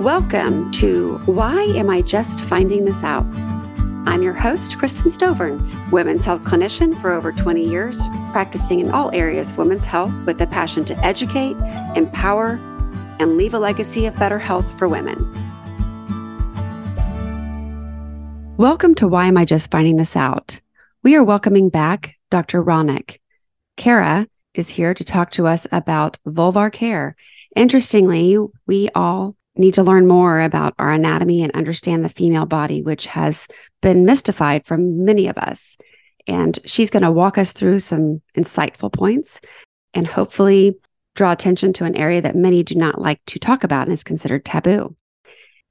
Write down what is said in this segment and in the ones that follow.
Welcome to Why Am I Just Finding This Out? I'm your host, Kristin Stovern, women's health clinician for over 20 years, practicing in all areas of women's health with a passion to educate, empower, and leave a legacy of better health for women. Welcome to Why Am I Just Finding This Out? We are welcoming back Dr. Raunick. Cara is here to talk to us about vulvar care. Interestingly, we all need to learn more about our anatomy and understand the female body, which has been mystified for many of us. And she's going to walk us through some insightful points and hopefully draw attention to an area that many do not like to talk about and is considered taboo.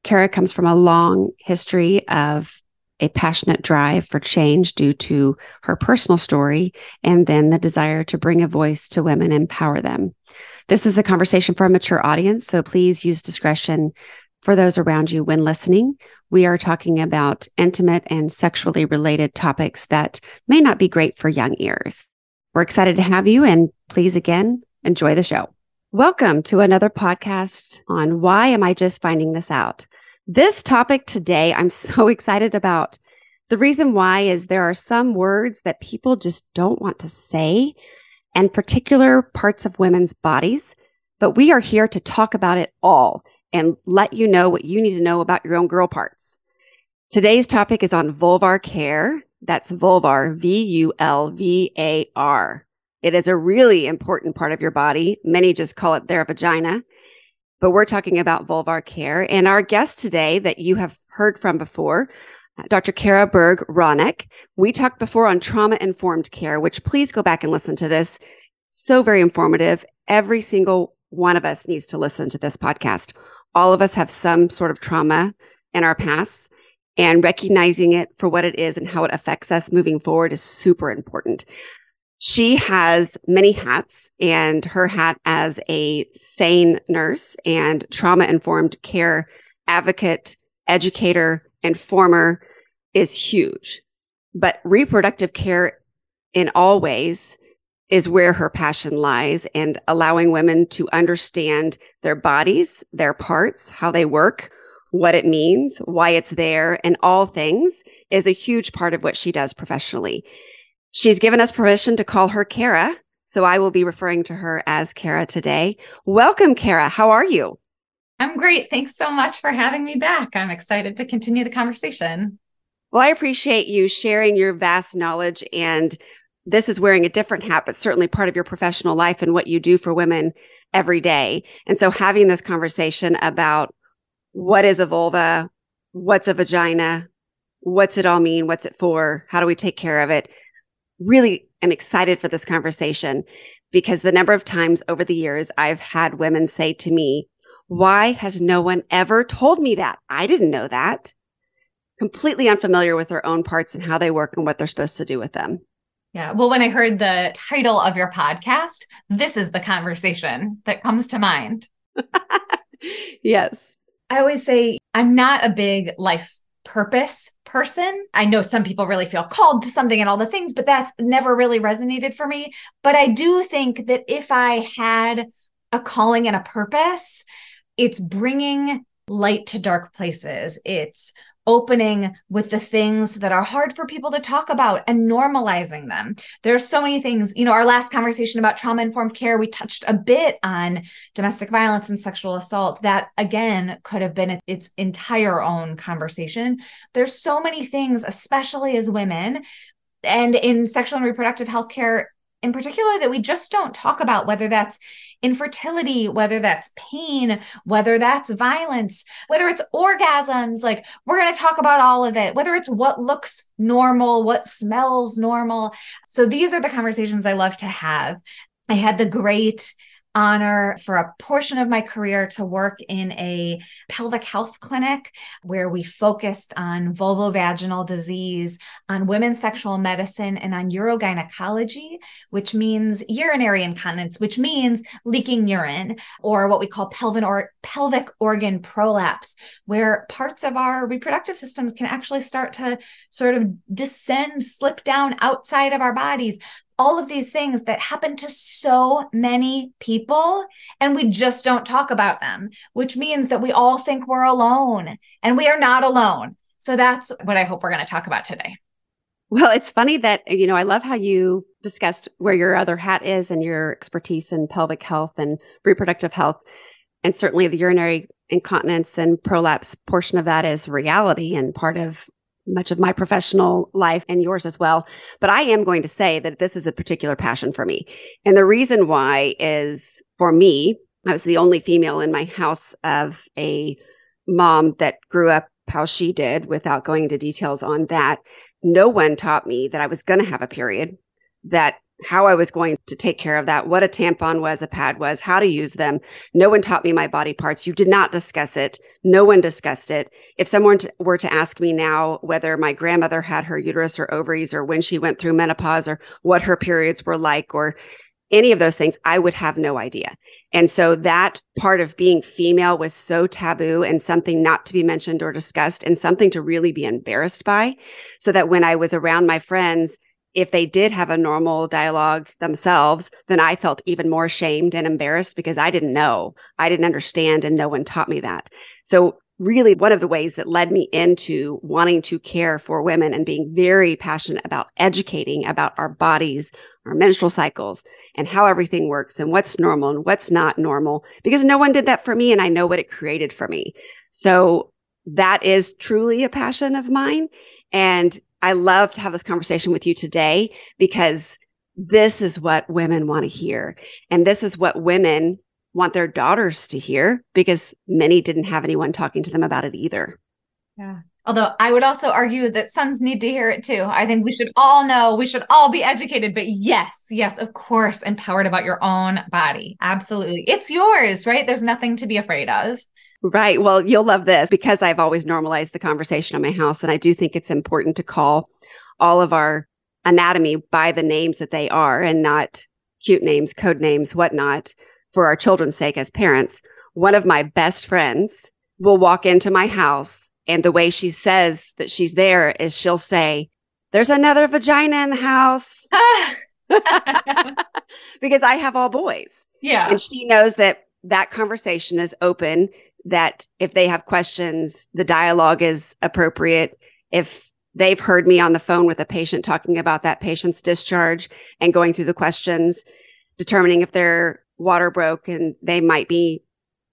Cara comes from a long history of a passionate drive for change due to her personal story and then the desire to bring a voice to women and empower them. This is a conversation for a mature audience, so please use discretion for those around you when listening. We are talking about intimate and sexually related topics that may not be great for young ears. We're excited to have you, and please again enjoy the show. Welcome to another podcast on Why Am I Just Finding This Out? This topic today, I'm so excited about. The reason why is there are some words that people just don't want to say and particular parts of women's bodies, but we are here to talk about it all and let you know what you need to know about your own girl parts. Today's topic is on vulvar care. That's vulvar, V U L V A R. It is a really important part of your body. Many just call it their vagina, but we're talking about vulvar care. And our guest today that you have heard from before uh, Dr. Cara Berg Raunick. We talked before on trauma informed care, which please go back and listen to this. So very informative. Every single one of us needs to listen to this podcast. All of us have some sort of trauma in our past, and recognizing it for what it is and how it affects us moving forward is super important. She has many hats, and her hat as a sane nurse and trauma informed care advocate, educator, and former is huge. But reproductive care in all ways is where her passion lies and allowing women to understand their bodies, their parts, how they work, what it means, why it's there, and all things is a huge part of what she does professionally. She's given us permission to call her Cara, so I will be referring to her as Cara today. Welcome, Cara. How are you? I'm great. Thanks so much for having me back. I'm excited to continue the conversation. Well, I appreciate you sharing your vast knowledge and this is wearing a different hat, but certainly part of your professional life and what you do for women every day. And so having this conversation about what is a vulva, what's a vagina, what's it all mean, what's it for, how do we take care of it, really am excited for this conversation because the number of times over the years I've had women say to me, why has no one ever told me that? I didn't know that. Completely unfamiliar with their own parts and how they work and what they're supposed to do with them. Yeah. Well, when I heard the title of your podcast, this is the conversation that comes to mind. yes. I always say I'm not a big life purpose person. I know some people really feel called to something and all the things, but that's never really resonated for me. But I do think that if I had a calling and a purpose, it's bringing light to dark places. It's opening with the things that are hard for people to talk about and normalizing them. There are so many things, you know, our last conversation about trauma informed care, we touched a bit on domestic violence and sexual assault. That again could have been its entire own conversation. There's so many things, especially as women and in sexual and reproductive health care in particular that we just don't talk about, whether that's infertility, whether that's pain, whether that's violence, whether it's orgasms. Like, we're going to talk about all of it, whether it's what looks normal, what smells normal. So, these are the conversations I love to have. I had the great honor for a portion of my career to work in a pelvic health clinic where we focused on vulvovaginal disease, on women's sexual medicine, and on urogynecology, which means urinary incontinence, which means leaking urine, or what we call pelvic, or, pelvic organ prolapse, where parts of our reproductive systems can actually start to sort of descend, slip down outside of our bodies all of these things that happen to so many people, and we just don't talk about them, which means that we all think we're alone, and we are not alone. So that's what I hope we're going to talk about today. Well, it's funny that, you know, I love how you discussed where your other hat is and your expertise in pelvic health and reproductive health. And certainly the urinary incontinence and prolapse portion of that is reality and part of much of my professional life and yours as well. But I am going to say that this is a particular passion for me. And the reason why is for me, I was the only female in my house of a mom that grew up how she did without going into details on that. No one taught me that I was going to have a period, that how I was going to take care of that, what a tampon was, a pad was, how to use them. No one taught me my body parts. You did not discuss it. No one discussed it. If someone t- were to ask me now whether my grandmother had her uterus or ovaries or when she went through menopause or what her periods were like or any of those things, I would have no idea. And so that part of being female was so taboo and something not to be mentioned or discussed and something to really be embarrassed by. So that when I was around my friends, if they did have a normal dialogue themselves, then I felt even more shamed and embarrassed because I didn't know. I didn't understand and no one taught me that. So really one of the ways that led me into wanting to care for women and being very passionate about educating about our bodies, our menstrual cycles, and how everything works and what's normal and what's not normal, because no one did that for me and I know what it created for me. So that is truly a passion of mine. And I love to have this conversation with you today because this is what women want to hear. And this is what women want their daughters to hear because many didn't have anyone talking to them about it either. Yeah. Although I would also argue that sons need to hear it too. I think we should all know, we should all be educated. But yes, yes, of course, empowered about your own body. Absolutely. It's yours, right? There's nothing to be afraid of. Right. Well, you'll love this because I've always normalized the conversation in my house. And I do think it's important to call all of our anatomy by the names that they are and not cute names, code names, whatnot for our children's sake as parents. One of my best friends will walk into my house and the way she says that she's there is she'll say, there's another vagina in the house. because I have all boys. Yeah. And she knows that that conversation is open, that if they have questions, the dialogue is appropriate. If they've heard me on the phone with a patient talking about that patient's discharge and going through the questions, determining if their water broke and they might be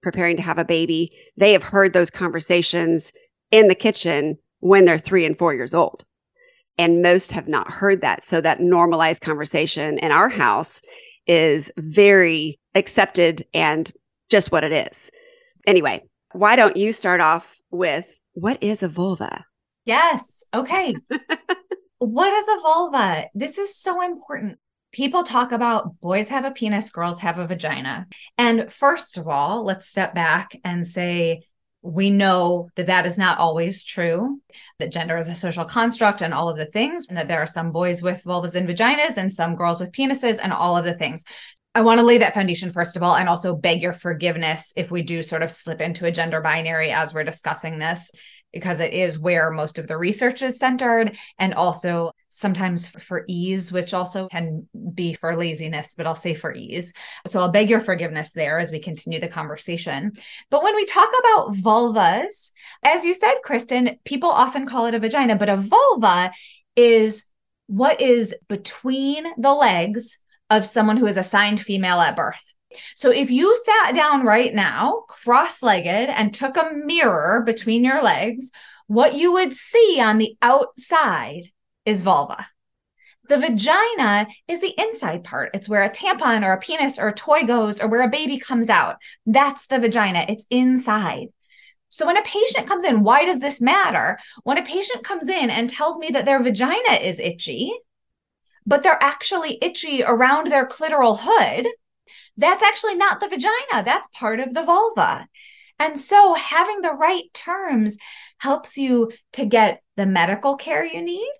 preparing to have a baby, they have heard those conversations in the kitchen when they're three and four years old. And most have not heard that. So that normalized conversation in our house is very accepted and just what it is. Anyway, why don't you start off with what is a vulva? Yes. Okay. what is a vulva? This is so important people talk about boys have a penis, girls have a vagina. And first of all, let's step back and say, we know that that is not always true, that gender is a social construct and all of the things, and that there are some boys with vulvas and vaginas and some girls with penises and all of the things. I want to lay that foundation first of all, and also beg your forgiveness if we do sort of slip into a gender binary as we're discussing this, because it is where most of the research is centered. And also sometimes for ease, which also can be for laziness, but I'll say for ease. So I'll beg your forgiveness there as we continue the conversation. But when we talk about vulvas, as you said, Kristin, people often call it a vagina, but a vulva is what is between the legs of someone who is assigned female at birth. So if you sat down right now, cross legged, and took a mirror between your legs, what you would see on the outside is vulva. The vagina is the inside part. It's where a tampon or a penis or a toy goes or where a baby comes out. That's the vagina. It's inside. So when a patient comes in, why does this matter? When a patient comes in and tells me that their vagina is itchy, but they're actually itchy around their clitoral hood, that's actually not the vagina. That's part of the vulva. And so having the right terms helps you to get the medical care you need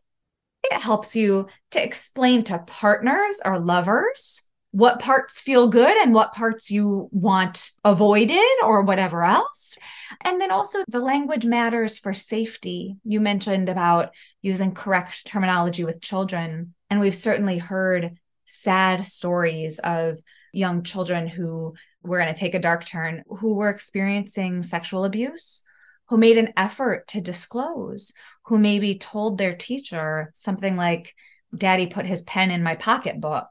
it helps you to explain to partners or lovers what parts feel good and what parts you want avoided or whatever else. And then also the language matters for safety. You mentioned about using correct terminology with children. And we've certainly heard sad stories of young children who were going to take a dark turn, who were experiencing sexual abuse, who made an effort to disclose, who maybe told their teacher something like, Daddy put his pen in my pocketbook,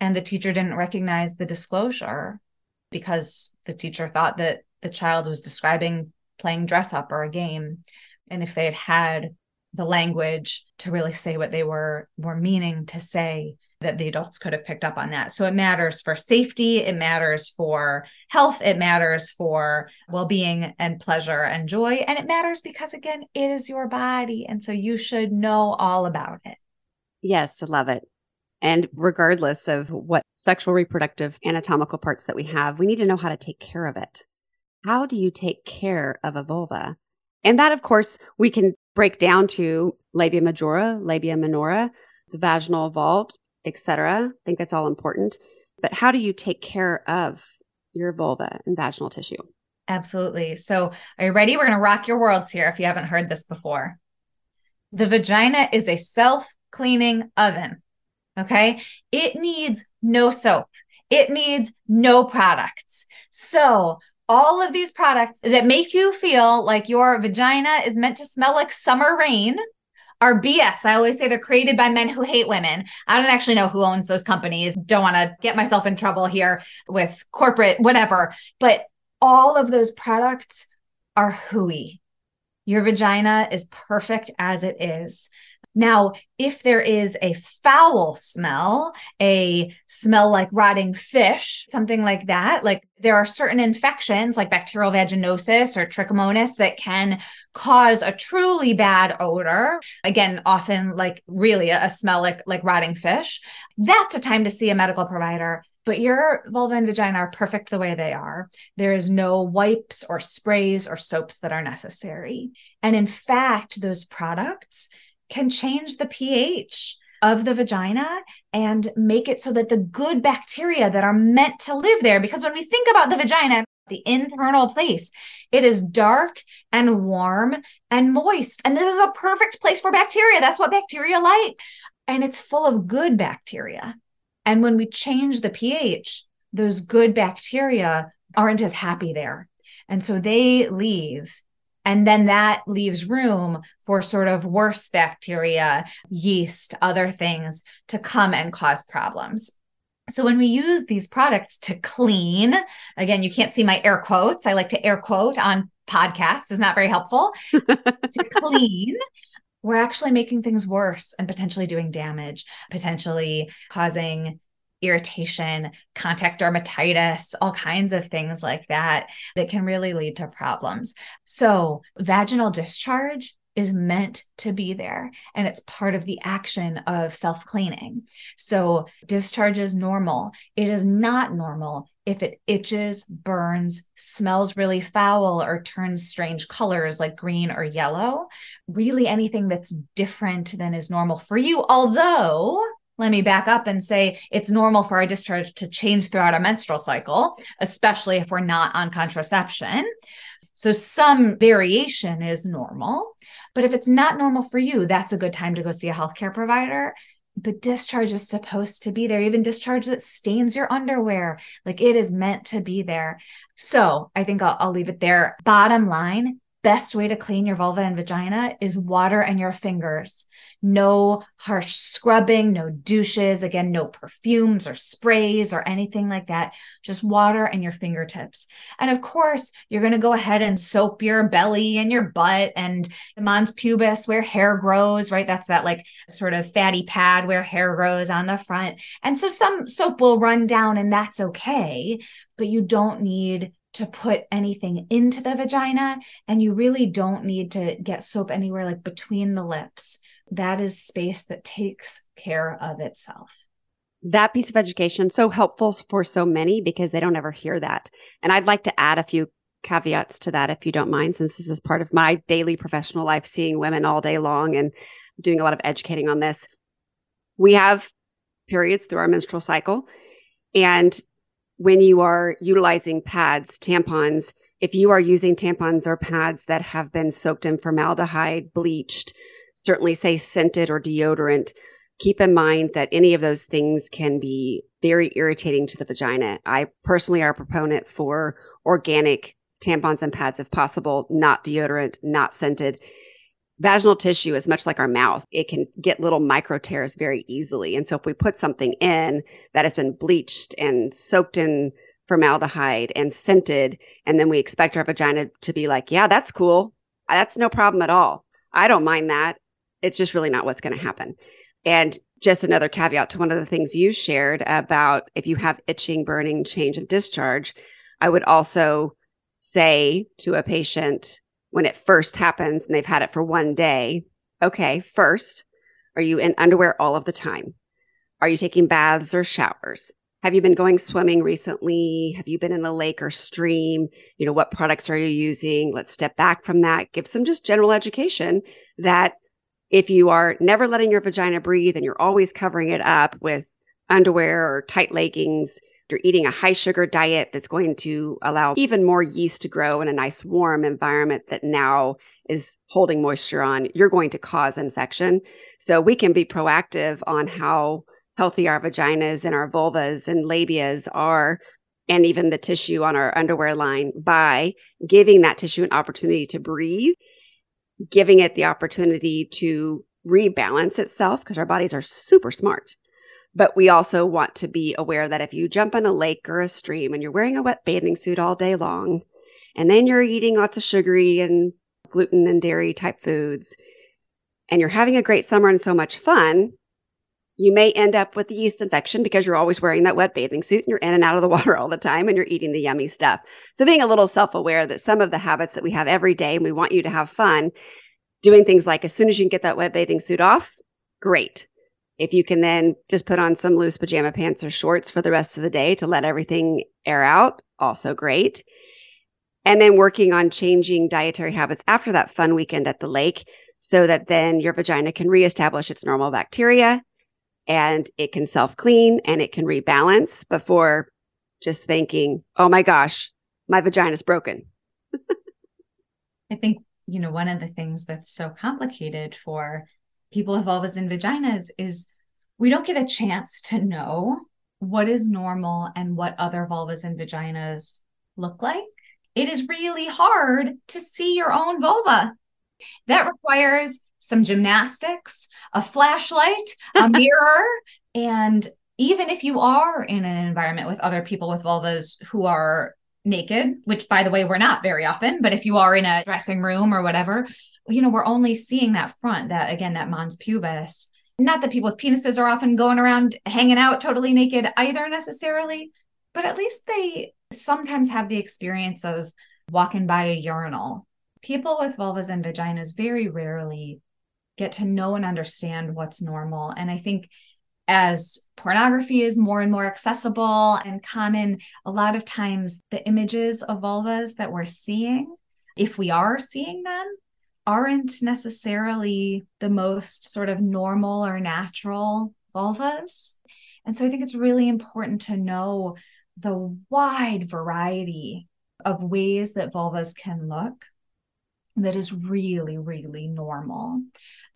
and the teacher didn't recognize the disclosure because the teacher thought that the child was describing playing dress up or a game. And if they had had the language to really say what they were were meaning to say that the adults could have picked up on that. So it matters for safety, it matters for health, it matters for well-being and pleasure and joy, and it matters because again, it is your body and so you should know all about it. Yes, I love it. And regardless of what sexual reproductive anatomical parts that we have, we need to know how to take care of it. How do you take care of a vulva? And that, of course, we can break down to labia majora, labia minora, the vaginal vault, etc. I think that's all important. But how do you take care of your vulva and vaginal tissue? Absolutely. So, are you ready? We're going to rock your worlds here if you haven't heard this before. The vagina is a self cleaning oven. Okay. It needs no soap, it needs no products. So, all of these products that make you feel like your vagina is meant to smell like summer rain are BS. I always say they're created by men who hate women. I don't actually know who owns those companies. Don't want to get myself in trouble here with corporate, whatever. But all of those products are hooey. Your vagina is perfect as it is. Now, if there is a foul smell, a smell like rotting fish, something like that, like there are certain infections like bacterial vaginosis or trichomonas that can cause a truly bad odor. Again, often like really a, a smell like like rotting fish. That's a time to see a medical provider but your vulva and vagina are perfect the way they are. There is no wipes or sprays or soaps that are necessary. And in fact, those products can change the pH of the vagina and make it so that the good bacteria that are meant to live there, because when we think about the vagina, the internal place, it is dark and warm and moist. And this is a perfect place for bacteria. That's what bacteria like. And it's full of good bacteria. And when we change the pH, those good bacteria aren't as happy there. And so they leave and then that leaves room for sort of worse bacteria, yeast, other things to come and cause problems. So when we use these products to clean, again, you can't see my air quotes. I like to air quote on podcasts, is not very helpful. to clean, we're actually making things worse and potentially doing damage, potentially causing irritation, contact dermatitis, all kinds of things like that that can really lead to problems. So, vaginal discharge is meant to be there and it's part of the action of self cleaning. So, discharge is normal. It is not normal if it itches, burns, smells really foul, or turns strange colors like green or yellow. Really, anything that's different than is normal for you. Although, let me back up and say it's normal for our discharge to change throughout our menstrual cycle, especially if we're not on contraception. So some variation is normal. But if it's not normal for you, that's a good time to go see a healthcare provider. But discharge is supposed to be there, even discharge that stains your underwear. Like it is meant to be there. So I think I'll, I'll leave it there. Bottom line best way to clean your vulva and vagina is water and your fingers. No harsh scrubbing, no douches, again, no perfumes or sprays or anything like that. Just water and your fingertips. And of course, you're going to go ahead and soap your belly and your butt and the mons pubis where hair grows, right? That's that like sort of fatty pad where hair grows on the front. And so some soap will run down and that's okay, but you don't need to put anything into the vagina and you really don't need to get soap anywhere like between the lips. That is space that takes care of itself. That piece of education so helpful for so many because they don't ever hear that. And i'd like to add a few caveats to that if you don't mind since this is part of my daily professional life seeing women all day long and doing a lot of educating on this. We have periods through our menstrual cycle and when you are utilizing pads, tampons, if you are using tampons or pads that have been soaked in formaldehyde, bleached, certainly say scented or deodorant, keep in mind that any of those things can be very irritating to the vagina. I personally are a proponent for organic tampons and pads if possible, not deodorant, not scented. Vaginal tissue is much like our mouth. It can get little micro tears very easily. And so if we put something in that has been bleached and soaked in formaldehyde and scented, and then we expect our vagina to be like, yeah, that's cool. That's no problem at all. I don't mind that. It's just really not what's going to happen. And just another caveat to one of the things you shared about if you have itching, burning, change of discharge, I would also say to a patient when it first happens and they've had it for one day, okay, first, are you in underwear all of the time? Are you taking baths or showers? Have you been going swimming recently? Have you been in a lake or stream? You know, what products are you using? Let's step back from that. Give some just general education that if you are never letting your vagina breathe and you're always covering it up with underwear or tight leggings, you're eating a high sugar diet that's going to allow even more yeast to grow in a nice warm environment that now is holding moisture on, you're going to cause infection. So we can be proactive on how healthy our vaginas and our vulvas and labias are and even the tissue on our underwear line by giving that tissue an opportunity to breathe giving it the opportunity to rebalance itself because our bodies are super smart. But we also want to be aware that if you jump in a lake or a stream and you're wearing a wet bathing suit all day long, and then you're eating lots of sugary and gluten and dairy type foods, and you're having a great summer and so much fun, you may end up with the yeast infection because you're always wearing that wet bathing suit and you're in and out of the water all the time and you're eating the yummy stuff. So being a little self-aware that some of the habits that we have every day and we want you to have fun, doing things like as soon as you can get that wet bathing suit off, great. If you can then just put on some loose pajama pants or shorts for the rest of the day to let everything air out, also great. And then working on changing dietary habits after that fun weekend at the lake so that then your vagina can reestablish its normal bacteria and it can self clean and it can rebalance before just thinking, oh my gosh, my vagina is broken. I think, you know, one of the things that's so complicated for people with vulvas and vaginas is we don't get a chance to know what is normal and what other vulvas and vaginas look like. It is really hard to see your own vulva. That requires some gymnastics, a flashlight, a mirror, and even if you are in an environment with other people with vulvas who are naked, which by the way, we're not very often, but if you are in a dressing room or whatever, you know, we're only seeing that front, that again, that mons pubis. Not that people with penises are often going around hanging out totally naked either necessarily, but at least they sometimes have the experience of walking by a urinal. People with vulvas and vaginas very rarely get to know and understand what's normal. And I think as pornography is more and more accessible and common, a lot of times the images of vulvas that we're seeing, if we are seeing them, aren't necessarily the most sort of normal or natural vulvas. And so I think it's really important to know the wide variety of ways that vulvas can look that is really, really normal.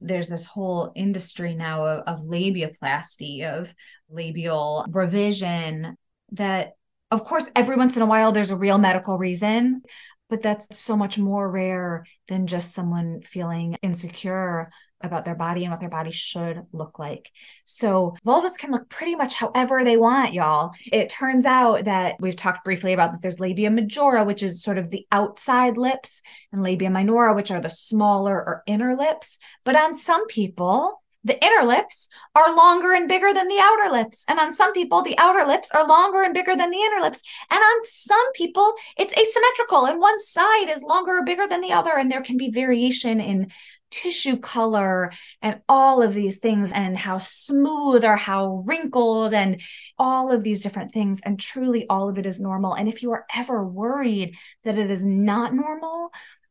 There's this whole industry now of, of labiaplasty, of labial revision, that, of course, every once in a while there's a real medical reason, but that's so much more rare than just someone feeling insecure about their body and what their body should look like. So vulvas can look pretty much however they want, y'all. It turns out that we've talked briefly about that there's labia majora, which is sort of the outside lips, and labia minora, which are the smaller or inner lips. But on some people, the inner lips are longer and bigger than the outer lips. And on some people, the outer lips are longer and bigger than the inner lips. And on some people, it's asymmetrical and one side is longer or bigger than the other. And there can be variation in tissue color and all of these things and how smooth or how wrinkled and all of these different things and truly all of it is normal and if you are ever worried that it is not normal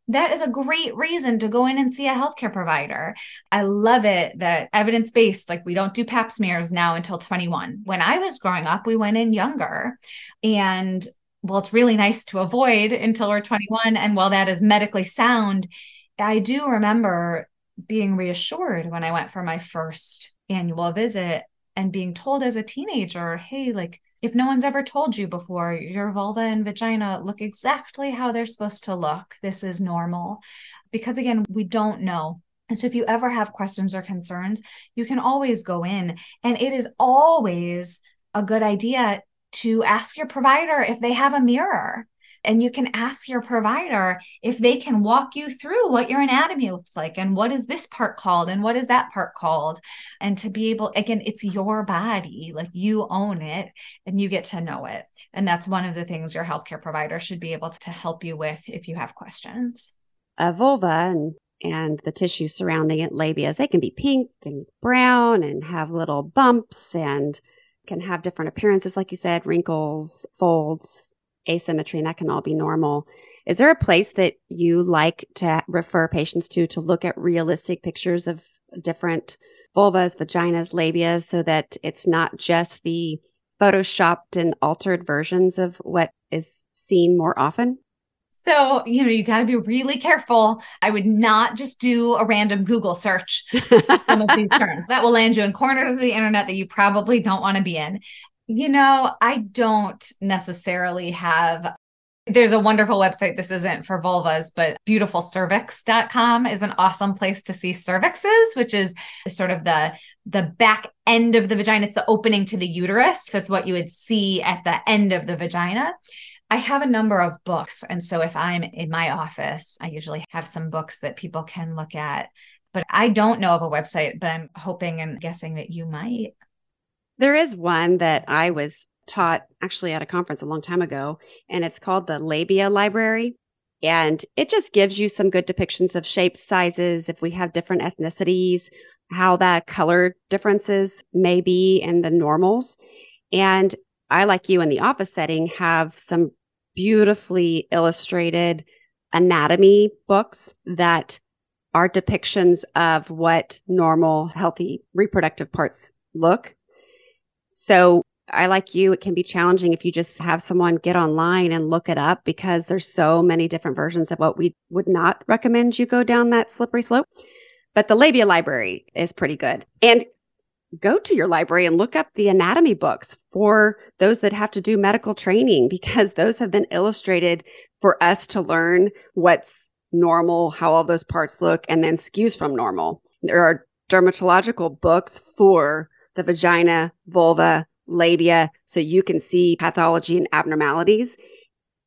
that is a great reason to go in and see a healthcare provider. I love it that evidence based, like we don't do pap smears now until 21. When I was growing up, we went in younger. And well, it's really nice to avoid until we're 21. And while that is medically sound, I do remember being reassured when I went for my first annual visit and being told as a teenager, hey, like if no one's ever told you before, your vulva and vagina look exactly how they're supposed to look. This is normal. Because again, we don't know. And so if you ever have questions or concerns, you can always go in. And it is always a good idea to ask your provider if they have a mirror and you can ask your provider if they can walk you through what your anatomy looks like and what is this part called and what is that part called. And to be able, again, it's your body, like you own it and you get to know it. And that's one of the things your healthcare provider should be able to help you with if you have questions. A vulva and and the tissue surrounding it, labias, they can be pink and brown and have little bumps and can have different appearances, like you said, wrinkles, folds, asymmetry, and that can all be normal. Is there a place that you like to refer patients to to look at realistic pictures of different vulvas, vaginas, labias, so that it's not just the photoshopped and altered versions of what is seen more often? So, you know, you got to be really careful. I would not just do a random Google search some of these terms. That will land you in corners of the internet that you probably don't want to be in. You know, I don't necessarily have there's a wonderful website. This isn't for vulvas, but beautifulcervix.com is an awesome place to see cervixes, which is sort of the the back end of the vagina. It's the opening to the uterus. So it's what you would see at the end of the vagina. I have a number of books. And so if I'm in my office, I usually have some books that people can look at. But I don't know of a website, but I'm hoping and guessing that you might. There is one that I was taught actually at a conference a long time ago, and it's called the Labia Library. And it just gives you some good depictions of shapes, sizes, if we have different ethnicities, how that color differences may be in the normals. And I, like you in the office setting, have some beautifully illustrated anatomy books that are depictions of what normal, healthy reproductive parts look. So I like you, it can be challenging if you just have someone get online and look it up because there's so many different versions of what we would not recommend you go down that slippery slope. But the labia library is pretty good. And go to your library and look up the anatomy books for those that have to do medical training because those have been illustrated for us to learn what's normal, how all those parts look, and then skews from normal. There are dermatological books for the vagina, vulva, labia, so you can see pathology and abnormalities.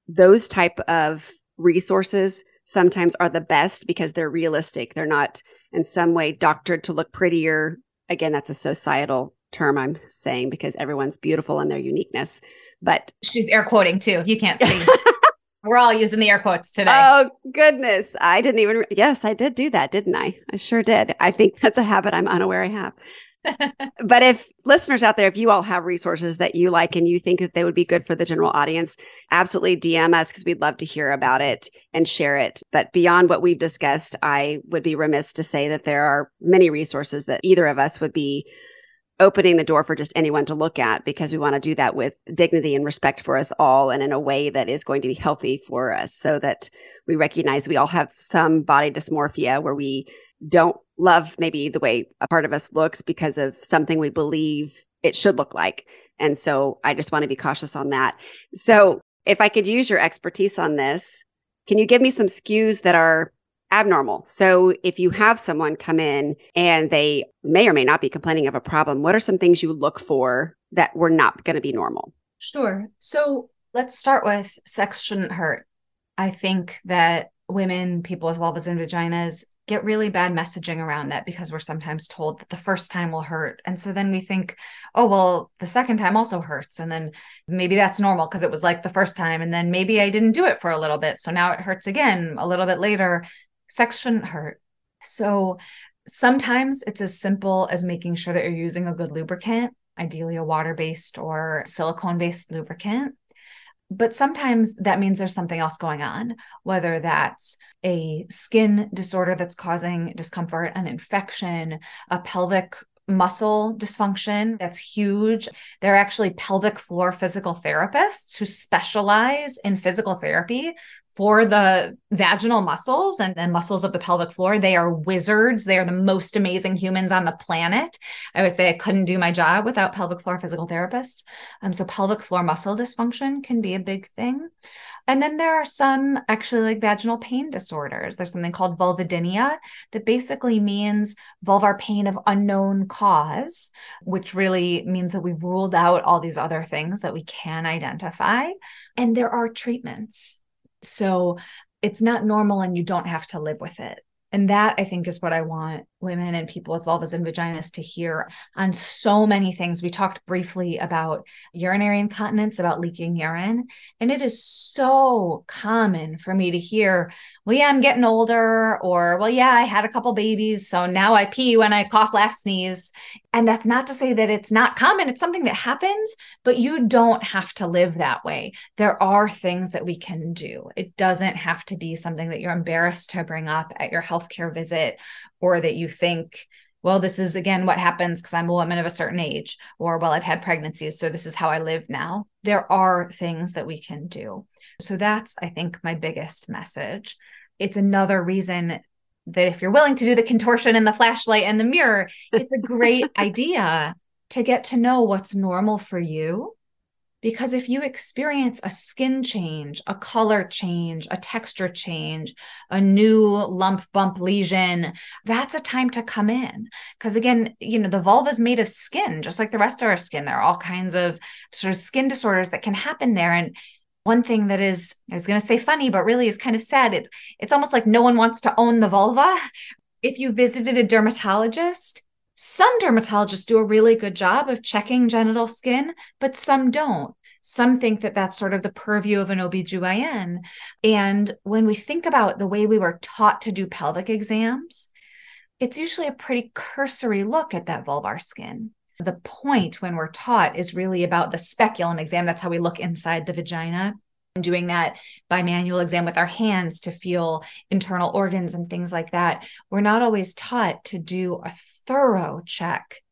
Those type of resources sometimes are the best because they're realistic. They're not in some way doctored to look prettier again, that's a societal term I'm saying because everyone's beautiful in their uniqueness. But she's air quoting too. You can't see. We're all using the air quotes today. Oh, goodness. I didn't even, yes, I did do that, didn't I? I sure did. I think that's a habit I'm unaware I have. but if listeners out there, if you all have resources that you like and you think that they would be good for the general audience, absolutely DM us because we'd love to hear about it and share it. But beyond what we've discussed, I would be remiss to say that there are many resources that either of us would be opening the door for just anyone to look at because we want to do that with dignity and respect for us all and in a way that is going to be healthy for us so that we recognize we all have some body dysmorphia where we don't love maybe the way a part of us looks because of something we believe it should look like. And so I just want to be cautious on that. So if I could use your expertise on this, can you give me some skews that are abnormal? So if you have someone come in and they may or may not be complaining of a problem, what are some things you look for that were not going to be normal? Sure. So let's start with sex shouldn't hurt. I think that women, people with vulvas and vaginas, get really bad messaging around that because we're sometimes told that the first time will hurt. And so then we think, oh, well, the second time also hurts. And then maybe that's normal because it was like the first time. And then maybe I didn't do it for a little bit. So now it hurts again a little bit later. Sex shouldn't hurt. So sometimes it's as simple as making sure that you're using a good lubricant, ideally a water based or silicone based lubricant but sometimes that means there's something else going on, whether that's a skin disorder that's causing discomfort, an infection, a pelvic muscle dysfunction that's huge. There are actually pelvic floor physical therapists who specialize in physical therapy for the vaginal muscles and, and muscles of the pelvic floor. They are wizards. They are the most amazing humans on the planet. I would say I couldn't do my job without pelvic floor physical therapists. Um, so pelvic floor muscle dysfunction can be a big thing. And then there are some actually like vaginal pain disorders. There's something called vulvodynia that basically means vulvar pain of unknown cause, which really means that we've ruled out all these other things that we can identify. And there are treatments. So it's not normal and you don't have to live with it. And that I think is what I want women and people with vulvas and vaginas to hear on so many things. We talked briefly about urinary incontinence, about leaking urine. And it is so common for me to hear, well, yeah, I'm getting older, or well, yeah, I had a couple babies. So now I pee when I cough, laugh, sneeze. And that's not to say that it's not common. It's something that happens, but you don't have to live that way. There are things that we can do. It doesn't have to be something that you're embarrassed to bring up at your healthcare visit or that you think well this is again what happens because i'm a woman of a certain age or well i've had pregnancies so this is how i live now there are things that we can do so that's i think my biggest message it's another reason that if you're willing to do the contortion and the flashlight and the mirror it's a great idea to get to know what's normal for you because if you experience a skin change, a color change, a texture change, a new lump bump lesion, that's a time to come in. Because again, you know, the vulva is made of skin, just like the rest of our skin. There are all kinds of sort of skin disorders that can happen there. And one thing that is, I was going to say funny, but really is kind of sad. It, it's almost like no one wants to own the vulva. If you visited a dermatologist, some dermatologists do a really good job of checking genital skin, but some don't. Some think that that's sort of the purview of an OBGYN. And when we think about the way we were taught to do pelvic exams, it's usually a pretty cursory look at that vulvar skin. The point when we're taught is really about the speculum exam. That's how we look inside the vagina And doing that by manual exam with our hands to feel internal organs and things like that. We're not always taught to do a thorough check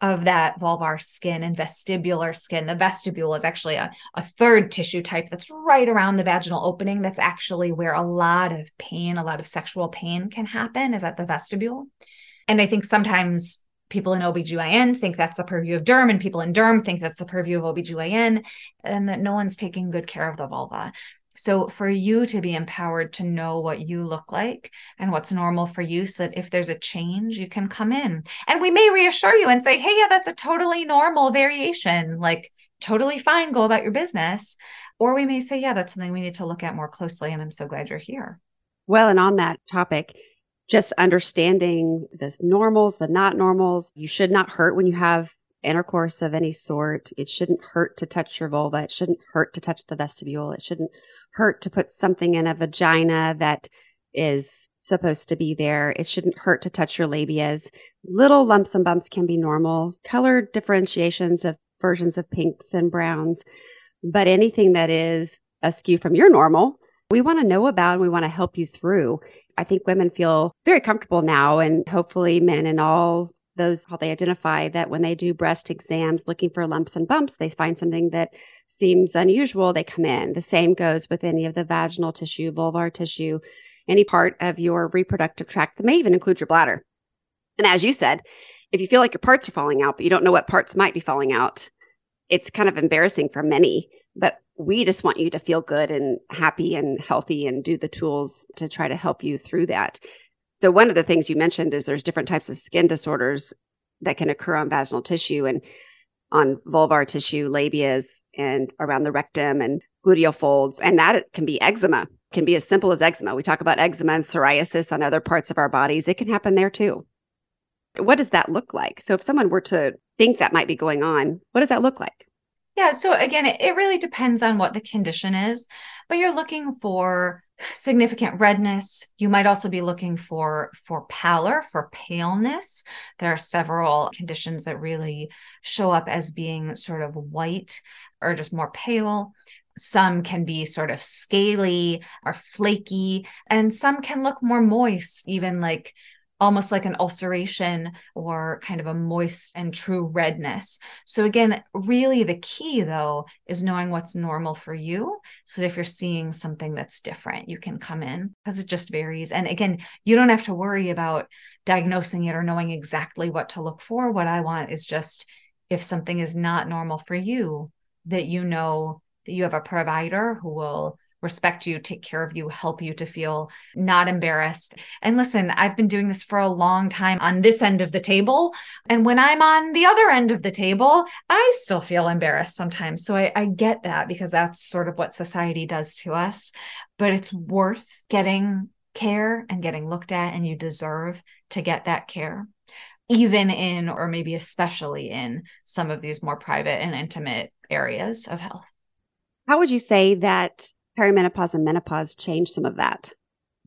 of that vulvar skin and vestibular skin. The vestibule is actually a, a third tissue type that's right around the vaginal opening. That's actually where a lot of pain, a lot of sexual pain can happen, is at the vestibule. And I think sometimes people in OBGYN think that's the purview of derm, and people in derm think that's the purview of OBGYN, and that no one's taking good care of the vulva. So, for you to be empowered to know what you look like and what's normal for you, so that if there's a change, you can come in. And we may reassure you and say, hey, yeah, that's a totally normal variation, like totally fine, go about your business. Or we may say, yeah, that's something we need to look at more closely. And I'm so glad you're here. Well, and on that topic, just understanding the normals, the not normals. You should not hurt when you have intercourse of any sort. It shouldn't hurt to touch your vulva. It shouldn't hurt to touch the vestibule. It shouldn't hurt to put something in a vagina that is supposed to be there. It shouldn't hurt to touch your labias. Little lumps and bumps can be normal. Color differentiations of versions of pinks and browns, but anything that is askew from your normal we want to know about and we want to help you through. I think women feel very comfortable now, and hopefully men and all those how they identify that when they do breast exams looking for lumps and bumps, they find something that seems unusual, they come in. The same goes with any of the vaginal tissue, vulvar tissue, any part of your reproductive tract that may even include your bladder. And as you said, if you feel like your parts are falling out, but you don't know what parts might be falling out, it's kind of embarrassing for many. But we just want you to feel good and happy and healthy and do the tools to try to help you through that. So, one of the things you mentioned is there's different types of skin disorders that can occur on vaginal tissue and on vulvar tissue, labias, and around the rectum and gluteal folds. And that can be eczema, can be as simple as eczema. We talk about eczema and psoriasis on other parts of our bodies. It can happen there too. What does that look like? So, if someone were to think that might be going on, what does that look like? Yeah. So again, it, it really depends on what the condition is, but you're looking for significant redness. You might also be looking for for pallor, for paleness. There are several conditions that really show up as being sort of white or just more pale. Some can be sort of scaly or flaky, and some can look more moist, even like almost like an ulceration or kind of a moist and true redness. So, again, really the key though is knowing what's normal for you. So that if you're seeing something that's different, you can come in because it just varies. And again, you don't have to worry about diagnosing it or knowing exactly what to look for. What I want is just if something is not normal for you, that you know that you have a provider who will respect you, take care of you, help you to feel not embarrassed. And listen, I've been doing this for a long time on this end of the table. And when I'm on the other end of the table, I still feel embarrassed sometimes. So I, I get that because that's sort of what society does to us. But it's worth getting care and getting looked at, and you deserve to get that care. Even in, or maybe especially in, some of these more private and intimate areas of health. How would you say that perimenopause and menopause change some of that?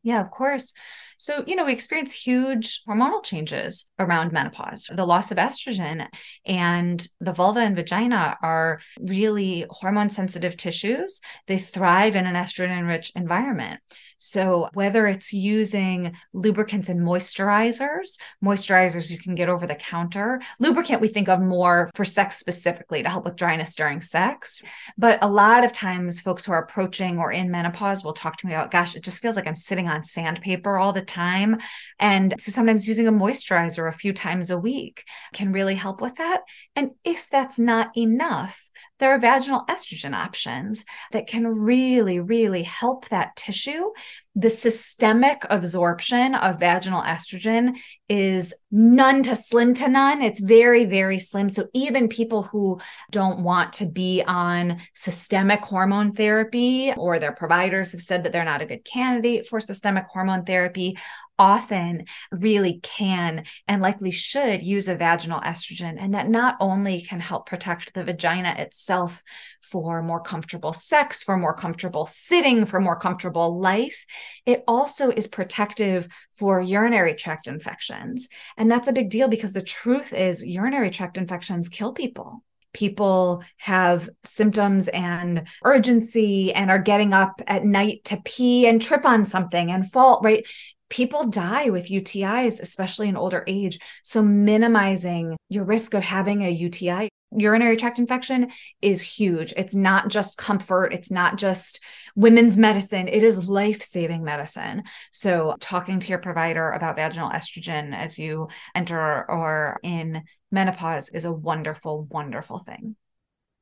Yeah, of course. So, you know, we experience huge hormonal changes around menopause. The loss of estrogen and the vulva and vagina are really hormone sensitive tissues. They thrive in an estrogen rich environment. So, whether it's using lubricants and moisturizers, moisturizers you can get over the counter, lubricant we think of more for sex specifically to help with dryness during sex. But a lot of times, folks who are approaching or in menopause will talk to me about, gosh, it just feels like I'm sitting on sandpaper all the time. And so, sometimes using a moisturizer a few times a week can really help with that. And if that's not enough, there are vaginal estrogen options that can really, really help that tissue. The systemic absorption of vaginal estrogen is none to slim to none. It's very, very slim. So, even people who don't want to be on systemic hormone therapy or their providers have said that they're not a good candidate for systemic hormone therapy often really can and likely should use a vaginal estrogen. And that not only can help protect the vagina itself for more comfortable sex, for more comfortable sitting, for more comfortable life, it also is protective for urinary tract infections. And that's a big deal because the truth is, urinary tract infections kill people people have symptoms and urgency and are getting up at night to pee and trip on something and fall, right? People die with UTIs, especially in older age. So, minimizing your risk of having a UTI, urinary tract infection, is huge. It's not just comfort, it's not just women's medicine, it is life saving medicine. So, talking to your provider about vaginal estrogen as you enter or in menopause is a wonderful, wonderful thing.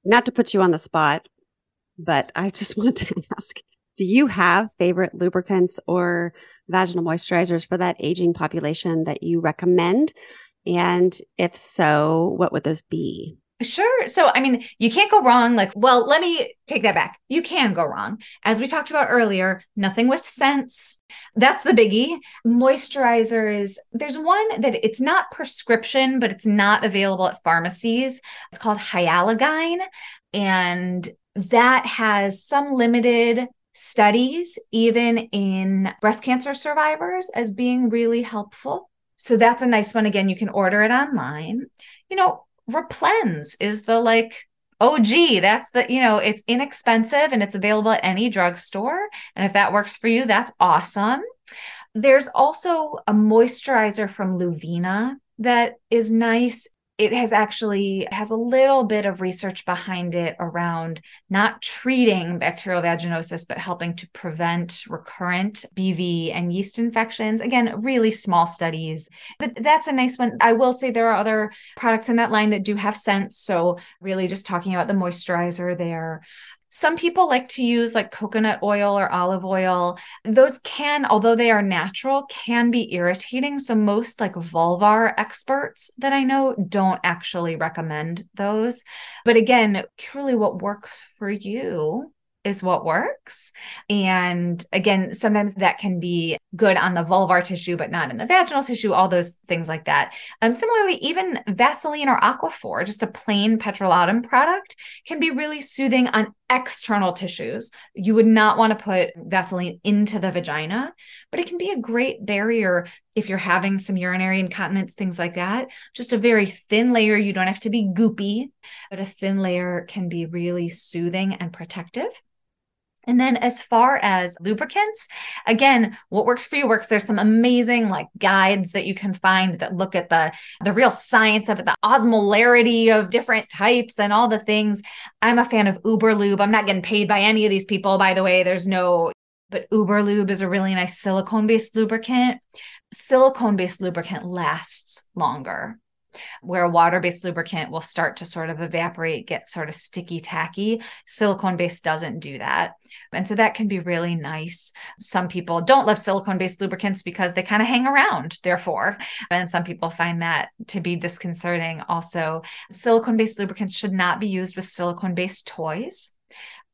Not to put you on the spot, but I just want to ask do you have favorite lubricants or vaginal moisturizers for that aging population that you recommend? And if so, what would those be? Sure. So, I mean, you can't go wrong. Like, well, let me take that back. You can go wrong. As we talked about earlier, nothing with scents. That's the biggie. Moisturizers, there's one that it's not prescription, but it's not available at pharmacies. It's called Hyalo GYN. And that has some limited studies, even in breast cancer survivors, as being really helpful. So that's a nice one. Again, you can order it online. You know, Replens is the like, oh, gee, that's the, you know, it's inexpensive and it's available at any drugstore. And if that works for you, that's awesome. There's also a moisturizer from Luvena that is nice it has actually has a little bit of research behind it around not treating bacterial vaginosis but helping to prevent recurrent bv and yeast infections. Again really small studies. But that's a nice one. I will say there are other products in that line that do have scents. So really just talking about the moisturizer there some people like to use like coconut oil or olive oil. Those can, although they are natural, can be irritating. So most like vulvar experts that I know don't actually recommend those. But again, truly what works for you is what works. And again, sometimes that can be good on the vulvar tissue, but not in the vaginal tissue, all those things like that. Um, similarly, even Vaseline or Aquaphor, just a plain petrolatum product, can be really soothing on external tissues. You would not want to put Vaseline into the vagina, but it can be a great barrier if you're having some urinary incontinence, things like that. Just a very thin layer. You don't have to be goopy, but a thin layer can be really soothing and protective. And then as far as lubricants, again, what works for you works. There's some amazing like guides that you can find that look at the the real science of it, the osmolarity of different types and all the things. I'm a fan of Uber Lube. I'm not getting paid by any of these people by the way. There's no but Uber Lube is a really nice silicone-based lubricant. Silicone-based lubricant lasts longer where a water based lubricant will start to sort of evaporate, get sort of sticky tacky. Silicone based doesn't do that. And so that can be really nice. Some people don't love silicone based lubricants because they kind of hang around, therefore. And some people find that to be disconcerting. Also, silicone based lubricants should not be used with silicone based toys.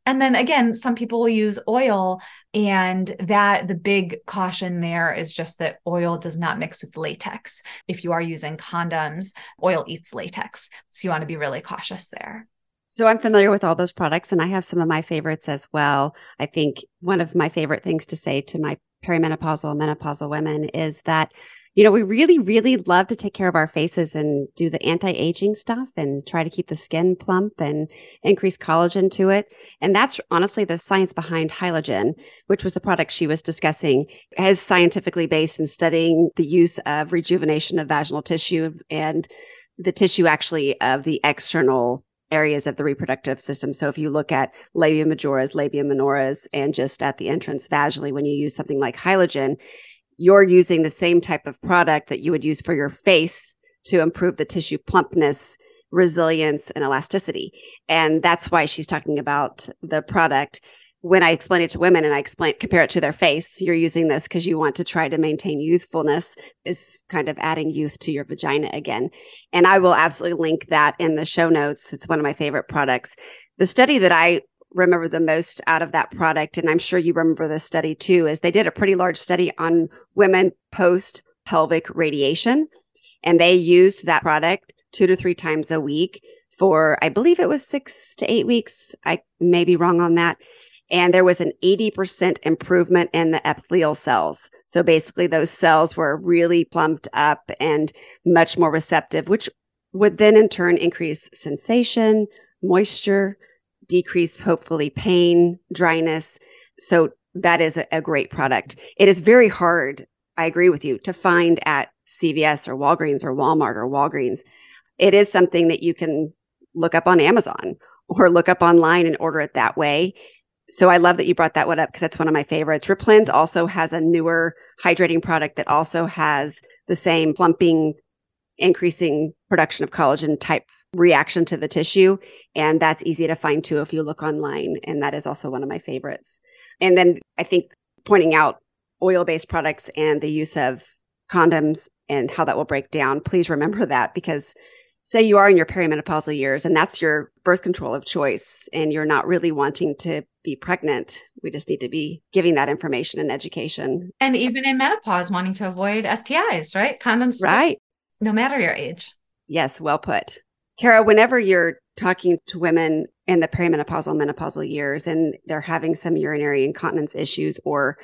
And then again, some people will use oil, and that the big caution there is just that oil does not mix with latex. If you are using condoms, oil eats latex. So you want to be really cautious there. So I'm familiar with all those products and I have some of my favorites as well. I think one of my favorite things to say to my perimenopausal menopausal women is that you know, we really, really love to take care of our faces and do the anti aging stuff and try to keep the skin plump and increase collagen to it. And that's honestly the science behind Hyalo GYN, which was the product she was discussing, is scientifically based in studying the use of rejuvenation of vaginal tissue and the tissue actually of the external areas of the reproductive system. So if you look at labia majoras, labia minoras, and just at the entrance vaginally, when you use something like Hyalo GYN, you're using the same type of product that you would use for your face to improve the tissue plumpness, resilience, and elasticity. And that's why she's talking about the product. When I explain it to women and I explain compare it to their face, you're using this because you want to try to maintain youthfulness, is kind of adding youth to your vagina again. And I will absolutely link that in the show notes. It's one of my favorite products. The study that I remember the most out of that product, and I'm sure you remember this study too, is they did a pretty large study on women post pelvic radiation. And they used that product two to three times a week for, I believe it was six to eight weeks. I may be wrong on that. And there was an 80% improvement in the epithelial cells. So basically, those cells were really plumped up and much more receptive, which would then in turn increase sensation, moisture, decrease hopefully pain, dryness. So that is a, a great product. It is very hard, I agree with you, to find at CVS or Walgreens or Walmart or Walgreens. It is something that you can look up on Amazon or look up online and order it that way. So I love that you brought that one up because that's one of my favorites. Replens also has a newer hydrating product that also has the same plumping, increasing production of collagen type reaction to the tissue. And that's easy to find too if you look online. And that is also one of my favorites. And then I think pointing out oil based products and the use of condoms and how that will break down, please remember that because say you are in your perimenopausal years and that's your birth control of choice and you're not really wanting to be pregnant. We just need to be giving that information and education. And even in menopause, wanting to avoid STIs, right? Condoms, right? no matter your age. Yes, well put. Cara, whenever you're talking to women in the perimenopausal, menopausal years, and they're having some urinary incontinence issues or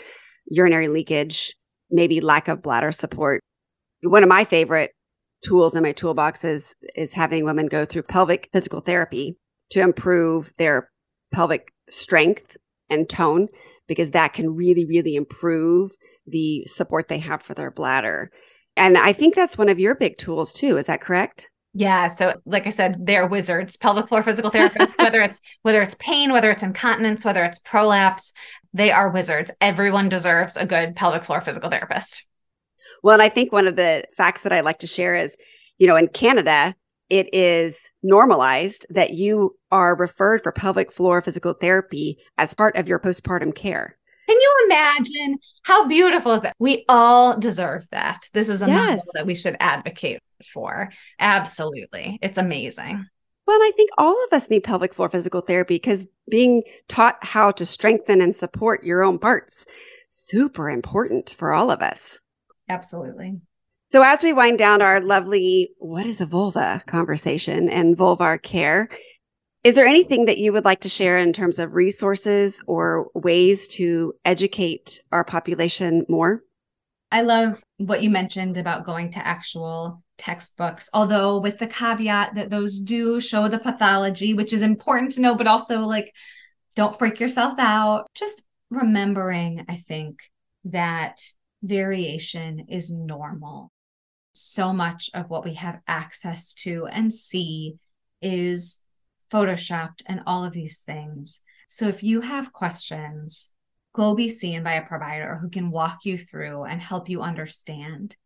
urinary leakage, maybe lack of bladder support, one of my favorite tools in my toolbox is, is having women go through pelvic physical therapy to improve their pelvic strength and tone, because that can really, really improve the support they have for their bladder. And I think that's one of your big tools too. Is that correct? Yeah. So like I said, they're wizards, pelvic floor physical therapists, whether it's whether it's pain, whether it's incontinence, whether it's prolapse, they are wizards. Everyone deserves a good pelvic floor physical therapist. Well, and I think one of the facts that I like to share is, you know, in Canada, it is normalized that you are referred for pelvic floor physical therapy as part of your postpartum care. Can you imagine how beautiful is that? We all deserve that. This is a yes. model that we should advocate for. Absolutely. It's amazing. Well, I think all of us need pelvic floor physical therapy because being taught how to strengthen and support your own parts super important for all of us. Absolutely. So as we wind down our lovely what is a vulva conversation and vulvar care, is there anything that you would like to share in terms of resources or ways to educate our population more? I love what you mentioned about going to actual textbooks, although with the caveat that those do show the pathology, which is important to know, but also like Don't freak yourself out. Just remembering, I think, that variation is normal. So much of what we have access to and see is photoshopped and all of these things. So if you have questions, go be seen by a provider who can walk you through and help you understand.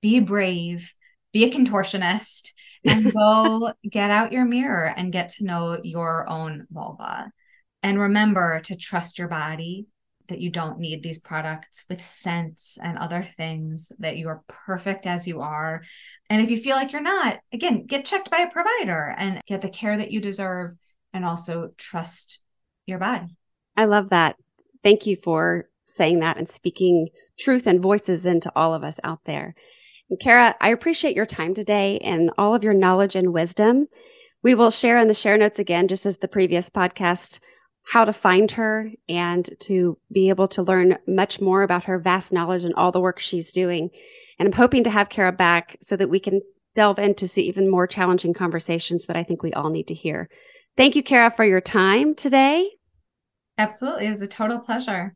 Be brave, be a contortionist, and go get out your mirror and get to know your own vulva. And remember to trust your body that you don't need these products with scents and other things, that you are perfect as you are. And if you feel like you're not, again, get checked by a provider and get the care that you deserve and also trust your body. I love that. Thank you for saying that and speaking truth and voices into all of us out there. And Cara, I appreciate your time today and all of your knowledge and wisdom. We will share in the share notes again, just as the previous podcast, how to find her and to be able to learn much more about her vast knowledge and all the work she's doing. And I'm hoping to have Cara back so that we can delve into even more challenging conversations that I think we all need to hear. Thank you, Cara, for your time today. Absolutely. It was a total pleasure.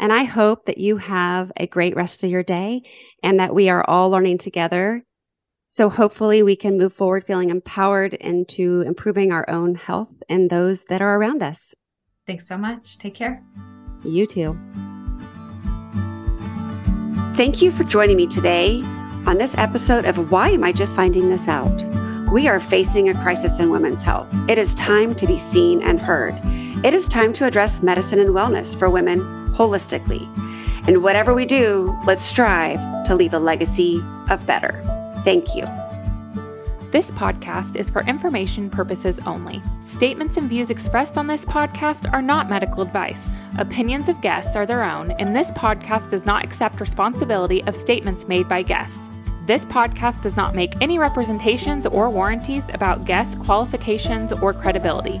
And I hope that you have a great rest of your day and that we are all learning together. So hopefully we can move forward feeling empowered into improving our own health and those that are around us. Thanks so much. Take care. You too. Thank you for joining me today on this episode of Why Am I Just Finding This Out? We are facing a crisis in women's health. It is time to be seen and heard. It is time to address medicine and wellness for women holistically. And whatever we do, let's strive to leave a legacy of better. Thank you. This podcast is for information purposes only. Statements and views expressed on this podcast are not medical advice. Opinions of guests are their own, and this podcast does not accept responsibility of statements made by guests. This podcast does not make any representations or warranties about guest qualifications or credibility.